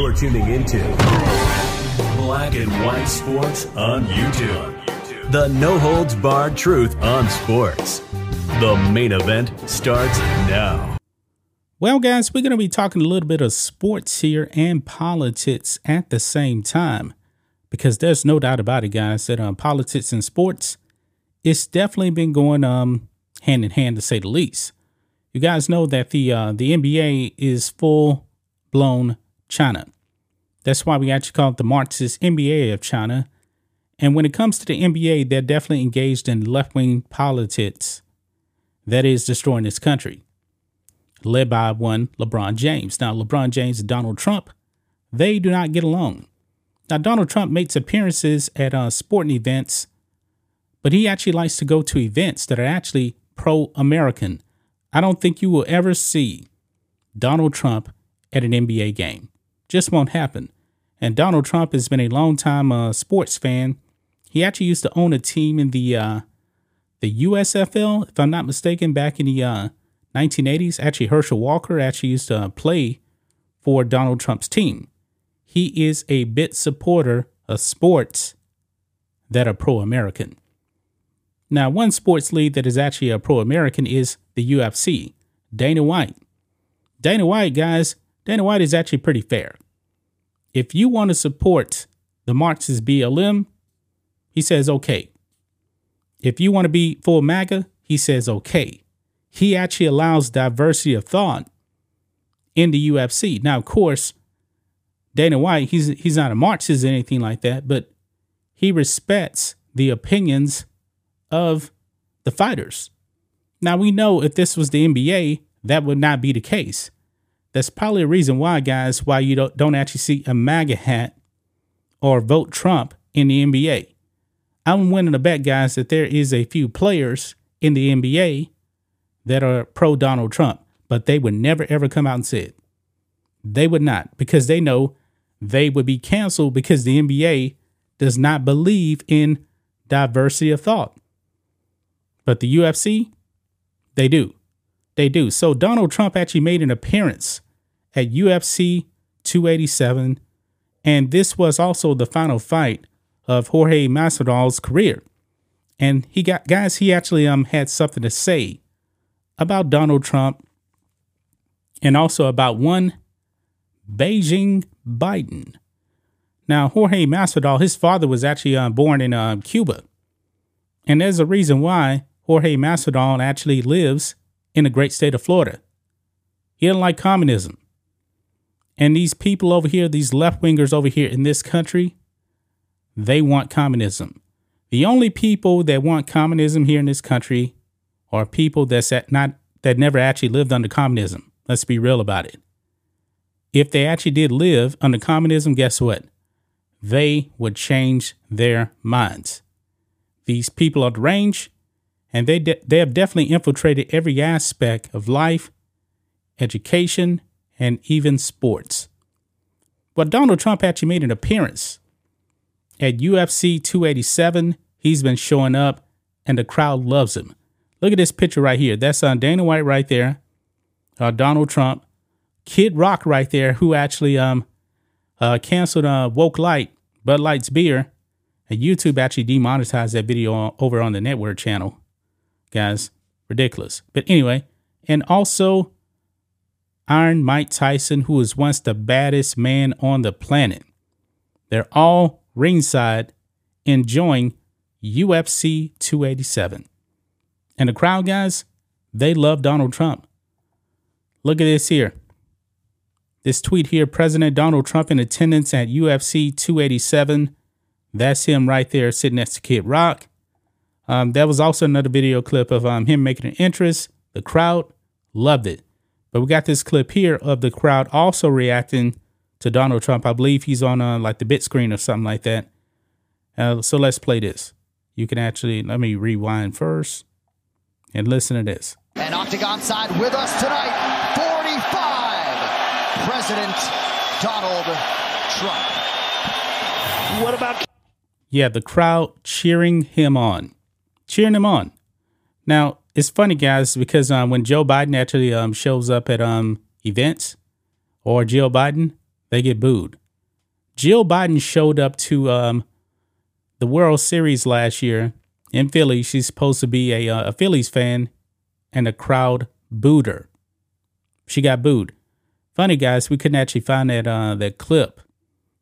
You're tuning into Black and White Sports on YouTube. The no holds barred truth on sports. The main event starts now. Well, guys, we're going to be talking a little bit of sports here and politics at the same time because there's no doubt about it, guys, that um, politics and sports, it's definitely been going um, hand in hand to say the least. You guys know that the uh, the NBA is full blown China. That's why we actually call it the Marxist NBA of China. And when it comes to the NBA, they're definitely engaged in left wing politics that is destroying this country, led by one LeBron James. Now, LeBron James and Donald Trump, they do not get along. Now, Donald Trump makes appearances at uh, sporting events, but he actually likes to go to events that are actually pro American. I don't think you will ever see Donald Trump at an NBA game. Just won't happen. And Donald Trump has been a long-time uh, sports fan. He actually used to own a team in the uh, the USFL, if I'm not mistaken, back in the uh, 1980s. Actually, Herschel Walker actually used to play for Donald Trump's team. He is a bit supporter of sports that are pro-American. Now, one sports league that is actually a pro-American is the UFC. Dana White. Dana White, guys, Dana White is actually pretty fair. If you want to support the Marxist BLM, he says okay. If you want to be full MAGA, he says okay. He actually allows diversity of thought in the UFC. Now, of course, Dana White, he's he's not a Marxist or anything like that, but he respects the opinions of the fighters. Now we know if this was the NBA, that would not be the case. That's probably a reason why, guys, why you don't, don't actually see a MAGA hat or vote Trump in the NBA. I'm willing to bet, guys, that there is a few players in the NBA that are pro Donald Trump, but they would never ever come out and say it. They would not, because they know they would be canceled because the NBA does not believe in diversity of thought. But the UFC, they do. They do. So Donald Trump actually made an appearance at UFC 287, and this was also the final fight of Jorge Masvidal's career. And he got guys, he actually um had something to say about Donald Trump and also about one Beijing Biden. Now, Jorge Masvidal, his father was actually uh, born in uh, Cuba. And there's a reason why Jorge Masvidal actually lives in the great state of Florida. He didn't like communism. And these people over here, these left wingers over here in this country, they want communism. The only people that want communism here in this country are people that's at not that never actually lived under communism. Let's be real about it. If they actually did live under communism, guess what? They would change their minds. These people are deranged, and they de- they have definitely infiltrated every aspect of life, education, and even sports. But Donald Trump actually made an appearance at UFC 287. He's been showing up, and the crowd loves him. Look at this picture right here. That's uh, Dana White right there, uh, Donald Trump, Kid Rock right there, who actually um uh, canceled uh, Woke Light, Bud Light's beer, and YouTube actually demonetized that video over on the network channel. Guys, ridiculous. But anyway, and also Iron Mike Tyson, who was once the baddest man on the planet. They're all ringside enjoying UFC 287. And the crowd, guys, they love Donald Trump. Look at this here. This tweet here President Donald Trump in attendance at UFC 287. That's him right there sitting next to Kid Rock. Um, there was also another video clip of um, him making an entrance. The crowd loved it. But we got this clip here of the crowd also reacting to Donald Trump. I believe he's on uh, like the bit screen or something like that. Uh, so let's play this. You can actually let me rewind first and listen to this. And Octagon side with us tonight, 45, President Donald Trump. What about? Yeah, the crowd cheering him on, cheering him on. Now it's funny, guys, because um, when Joe Biden actually um, shows up at um, events or Jill Biden, they get booed. Jill Biden showed up to um, the World Series last year in Philly. She's supposed to be a, uh, a Phillies fan, and the crowd booed her. She got booed. Funny guys, we couldn't actually find that uh, that clip.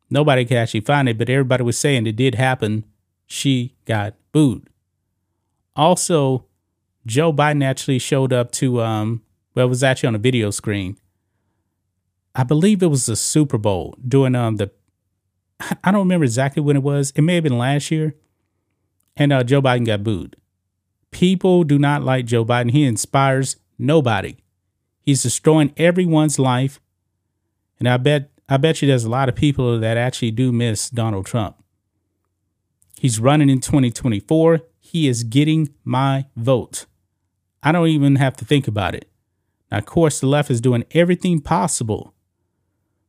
Nobody could actually find it, but everybody was saying it did happen. She got booed. Also, Joe Biden actually showed up to um, well, it was actually on a video screen. I believe it was the Super Bowl doing um the I don't remember exactly when it was. It may have been last year. And uh, Joe Biden got booed. People do not like Joe Biden. He inspires nobody. He's destroying everyone's life. And I bet I bet you there's a lot of people that actually do miss Donald Trump. He's running in 2024. He is getting my vote. I don't even have to think about it. Now, of course, the left is doing everything possible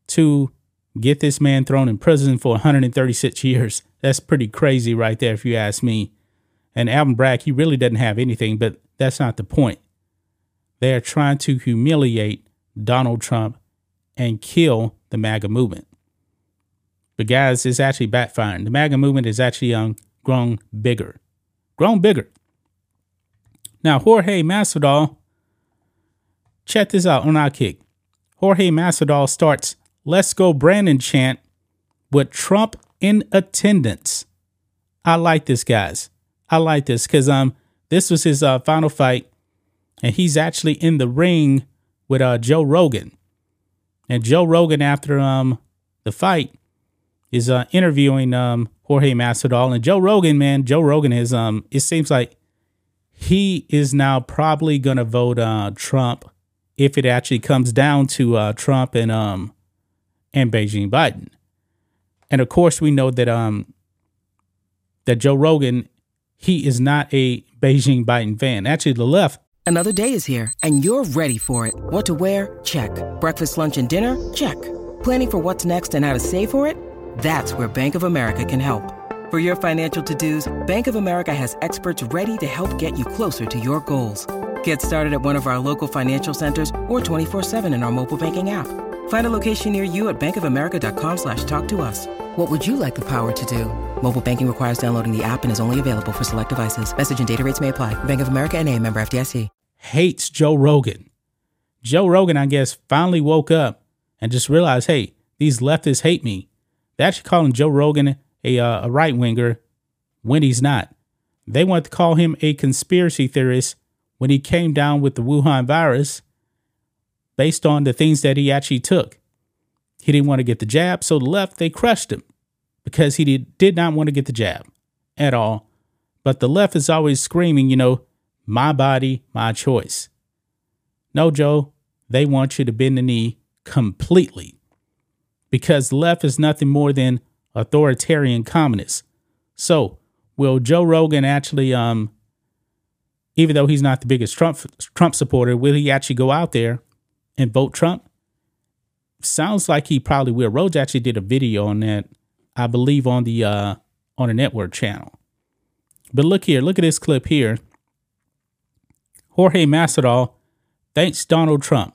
to get this man thrown in prison for 136 years. That's pretty crazy right there, if you ask me. And Alvin Bragg, he really doesn't have anything, but that's not the point. They are trying to humiliate Donald Trump and kill the MAGA movement. But guys, it's actually backfiring. The MAGA movement is actually um, grown bigger, grown bigger. Now, Jorge Masvidal, check this out on our kick. Jorge Masvidal starts Let's Go Brandon chant with Trump in attendance. I like this, guys. I like this because um this was his uh, final fight, and he's actually in the ring with uh, Joe Rogan. And Joe Rogan, after um the fight, is uh, interviewing um Jorge Masvidal. And Joe Rogan, man, Joe Rogan is um it seems like he is now probably gonna vote uh Trump if it actually comes down to uh Trump and um and Beijing Biden. And of course, we know that um that Joe Rogan he is not a Beijing Biden fan. Actually, the left. Another day is here, and you're ready for it. What to wear? Check. Breakfast, lunch, and dinner? Check. Planning for what's next and how to save for it? That's where Bank of America can help. For your financial to-dos, Bank of America has experts ready to help get you closer to your goals. Get started at one of our local financial centers or 24-7 in our mobile banking app. Find a location near you at bankofamerica.com slash talk to us. What would you like the power to do? Mobile banking requires downloading the app and is only available for select devices. Message and data rates may apply. Bank of America and a member FDIC. Hates Joe Rogan. Joe Rogan, I guess, finally woke up and just realized, hey, these leftists hate me. They're actually calling Joe Rogan a, uh, a right winger when he's not. They want to call him a conspiracy theorist when he came down with the Wuhan virus based on the things that he actually took. He didn't want to get the jab, so the left, they crushed him because he did, did not want to get the jab at all. But the left is always screaming, you know, my body, my choice. No, Joe, they want you to bend the knee completely because left is nothing more than authoritarian communists. So, will Joe Rogan actually, um, even though he's not the biggest Trump Trump supporter, will he actually go out there and vote Trump? Sounds like he probably will. Rhodes actually did a video on that, I believe, on the uh, on a network channel. But look here, look at this clip here. Jorge Masvidal thanks Donald Trump,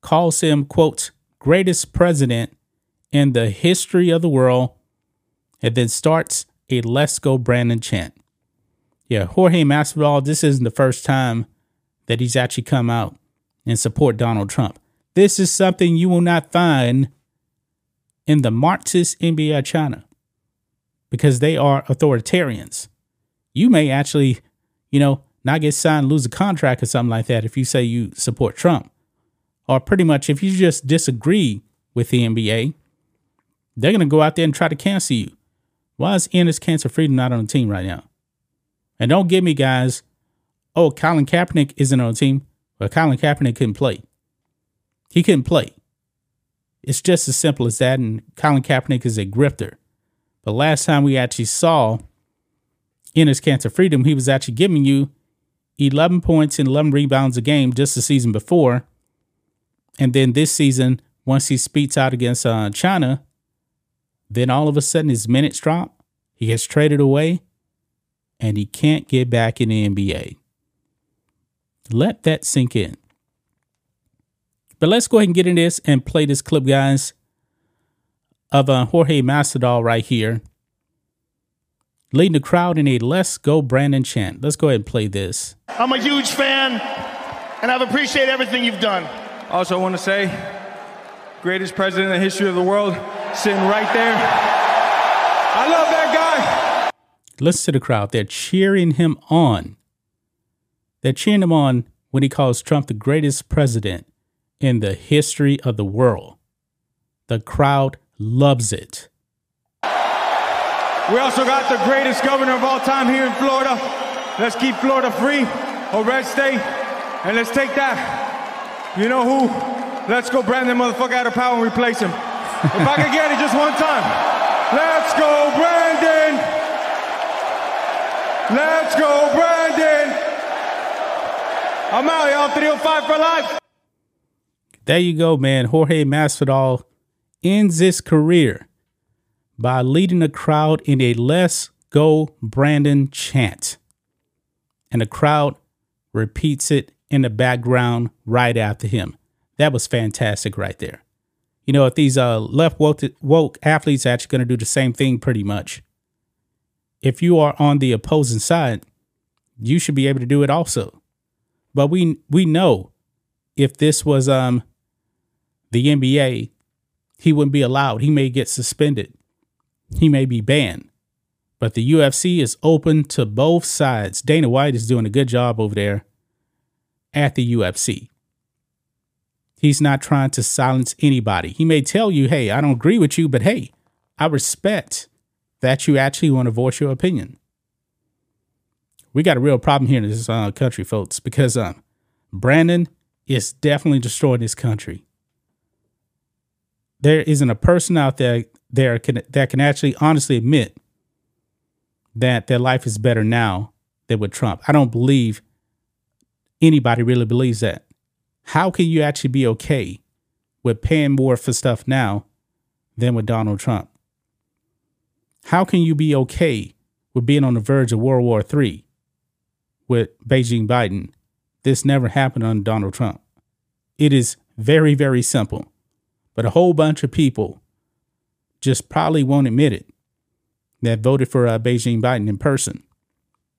calls him quote greatest president in the history of the world, and then starts a "Let's Go Brandon" chant. Yeah, Jorge Masvidal. This isn't the first time that he's actually come out and support Donald Trump. This is something you will not find in the Marxist NBA China because they are authoritarians. You may actually, you know, not get signed, lose a contract or something like that if you say you support Trump. Or pretty much if you just disagree with the NBA, they're going to go out there and try to cancel you. Why is Enes Kanter Freedom not on the team right now? And don't give me guys, oh, Colin Kaepernick isn't on the team. But Colin Kaepernick couldn't play. He couldn't play. It's just as simple as that. And Colin Kaepernick is a grifter. But last time we actually saw Enes Kanter Freedom, he was actually giving you 11 points and 11 rebounds a game just the season before. And then this season, once he speaks out against uh, China, then all of a sudden his minutes drop. He gets traded away and he can't get back in the NBA. Let that sink in. But let's go ahead and get in this and play this clip, guys, of uh, Jorge Masvidal right here, leading the crowd in a "Let's Go Brandon" chant. Let's go ahead and play this. I'm a huge fan, and I've appreciated everything you've done. Also, I want to say, greatest president in the history of the world, sitting right there. I love that guy. Listen to the crowd; they're cheering him on. They're cheering him on when he calls Trump the greatest president in the history of the world. The crowd loves it. We also got the greatest governor of all time here in Florida. Let's keep Florida free, a red state, and let's take that. You know who? Let's go brand that motherfucker out of power and replace him. If I could get it just one time. Let's go Brandon! Let's go Brandon! I'm out, y'all. 305 for life. There you go, man. Jorge Masvidal ends his career by leading the crowd in a Let's Go Brandon chant. And the crowd repeats it in the background right after him. That was fantastic right there. You know, if these uh, left woke, woke athletes are actually going to do the same thing pretty much. If you are on the opposing side, you should be able to do it also. But we we know if this was um the NBA, he wouldn't be allowed. He may get suspended. He may be banned. But the UFC is open to both sides. Dana White is doing a good job over there at the UFC. He's not trying to silence anybody. He may tell you, hey, I don't agree with you, but hey, I respect that you actually want to voice your opinion. We got a real problem here in this uh, country, folks, because um, Brandon is definitely destroying this country there isn't a person out there there can that can actually honestly admit that their life is better now than with Trump. I don't believe anybody really believes that. How can you actually be okay with paying more for stuff now than with Donald Trump? How can you be okay with being on the verge of World War III with Beijing Biden? This never happened under Donald Trump. It is very, very simple but a whole bunch of people just probably won't admit it that voted for uh, Beijing Biden in person.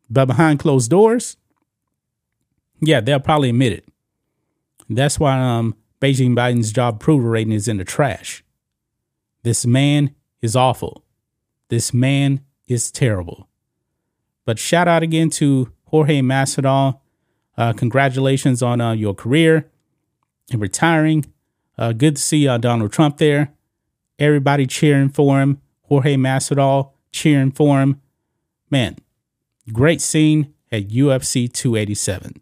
But behind closed doors, yeah, they'll probably admit it. That's why um, Beijing Biden's job approval rating is in the trash. This man is awful. This man is terrible. But shout out again to Jorge Masvidal. Uh, congratulations on uh, your career and retiring. Uh, good to see uh, Donald Trump there. Everybody cheering for him. Jorge Masvidal cheering for him. Man, great scene at UFC 287.